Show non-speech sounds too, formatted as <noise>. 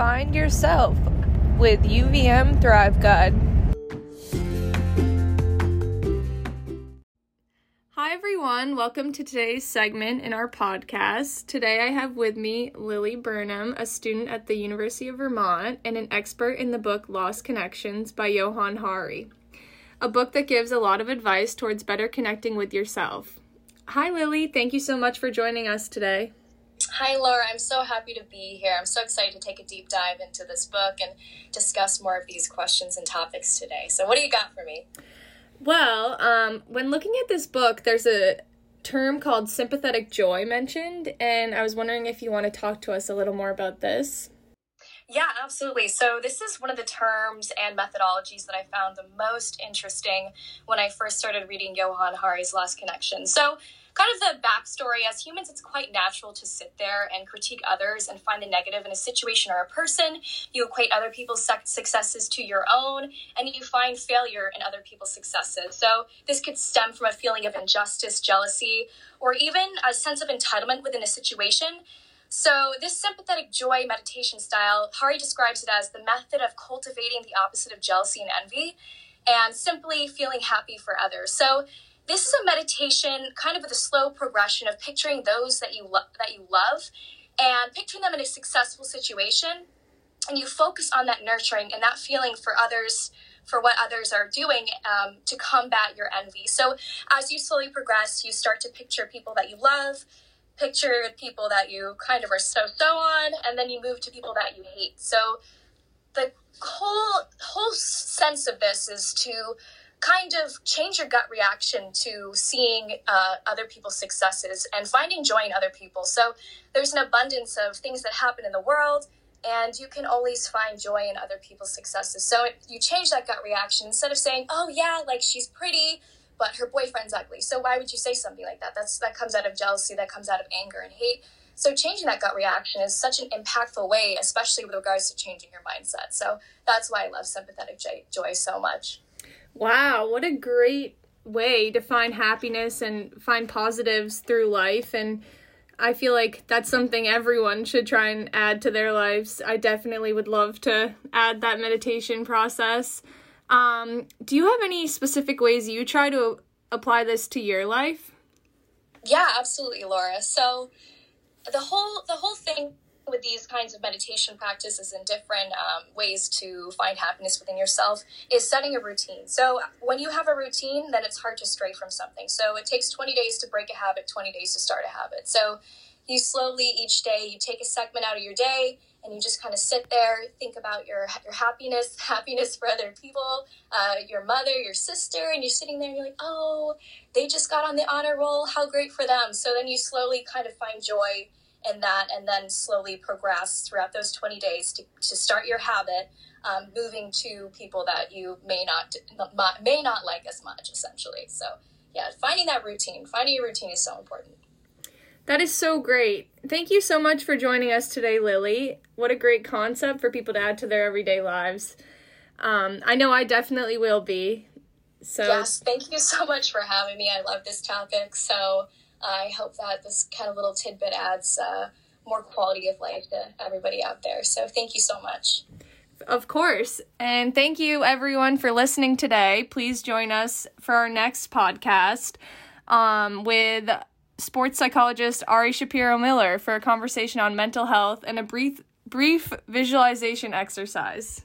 Find yourself with UVM Thrive Guide. Hi, everyone. Welcome to today's segment in our podcast. Today, I have with me Lily Burnham, a student at the University of Vermont and an expert in the book Lost Connections by Johann Hari, a book that gives a lot of advice towards better connecting with yourself. Hi, Lily. Thank you so much for joining us today. Hi, Laura. I'm so happy to be here. I'm so excited to take a deep dive into this book and discuss more of these questions and topics today. So, what do you got for me? Well, um, when looking at this book, there's a term called sympathetic joy mentioned, and I was wondering if you want to talk to us a little more about this. Yeah, absolutely. So, this is one of the terms and methodologies that I found the most interesting when I first started reading Johann Hari's Lost Connection. So, kind of the backstory as humans it's quite natural to sit there and critique others and find the negative in a situation or a person you equate other people's successes to your own and you find failure in other people's successes so this could stem from a feeling of injustice jealousy or even a sense of entitlement within a situation so, this sympathetic joy meditation style, Hari describes it as the method of cultivating the opposite of jealousy and envy and simply feeling happy for others. So, this is a meditation, kind of with a slow progression of picturing those that you lo- that you love, and picturing them in a successful situation, and you focus on that nurturing and that feeling for others for what others are doing um, to combat your envy. So as you slowly progress, you start to picture people that you love, picture people that you kind of are so so on, and then you move to people that you hate. So the whole whole sense of this is to kind of change your gut reaction to seeing uh, other people's successes and finding joy in other people. So there's an abundance of things that happen in the world, and you can always find joy in other people's successes. So you change that gut reaction instead of saying, "Oh yeah, like she's pretty." But her boyfriend's ugly. So why would you say something like that? That's that comes out of jealousy. That comes out of anger and hate. So changing that gut reaction is such an impactful way, especially with regards to changing your mindset. So that's why I love sympathetic joy so much. Wow, what a great way to find happiness and find positives through life and I feel like that's something everyone should try and add to their lives. I definitely would love to add that meditation process. Um, do you have any specific ways you try to apply this to your life? Yeah, absolutely, Laura. So the whole the whole thing with these kinds of meditation practices and different um, ways to find happiness within yourself is setting a routine. So when you have a routine, then it's hard to stray from something. So it takes 20 days to break a habit, 20 days to start a habit. So you slowly each day you take a segment out of your day and you just kind of sit there think about your your happiness <laughs> happiness for other people uh, your mother your sister and you're sitting there and you're like oh they just got on the honor roll. How great for them. So then you slowly kind of find joy in that and then slowly progress throughout those 20 days to, to start your habit um, moving to people that you may not may not like as much essentially. So yeah finding that routine finding your routine is so important that is so great thank you so much for joining us today lily what a great concept for people to add to their everyday lives um, i know i definitely will be so yes thank you so much for having me i love this topic so I hope that this kind of little tidbit adds uh, more quality of life to everybody out there. So thank you so much. Of course. And thank you, everyone, for listening today. Please join us for our next podcast um, with sports psychologist Ari Shapiro Miller for a conversation on mental health and a brief, brief visualization exercise.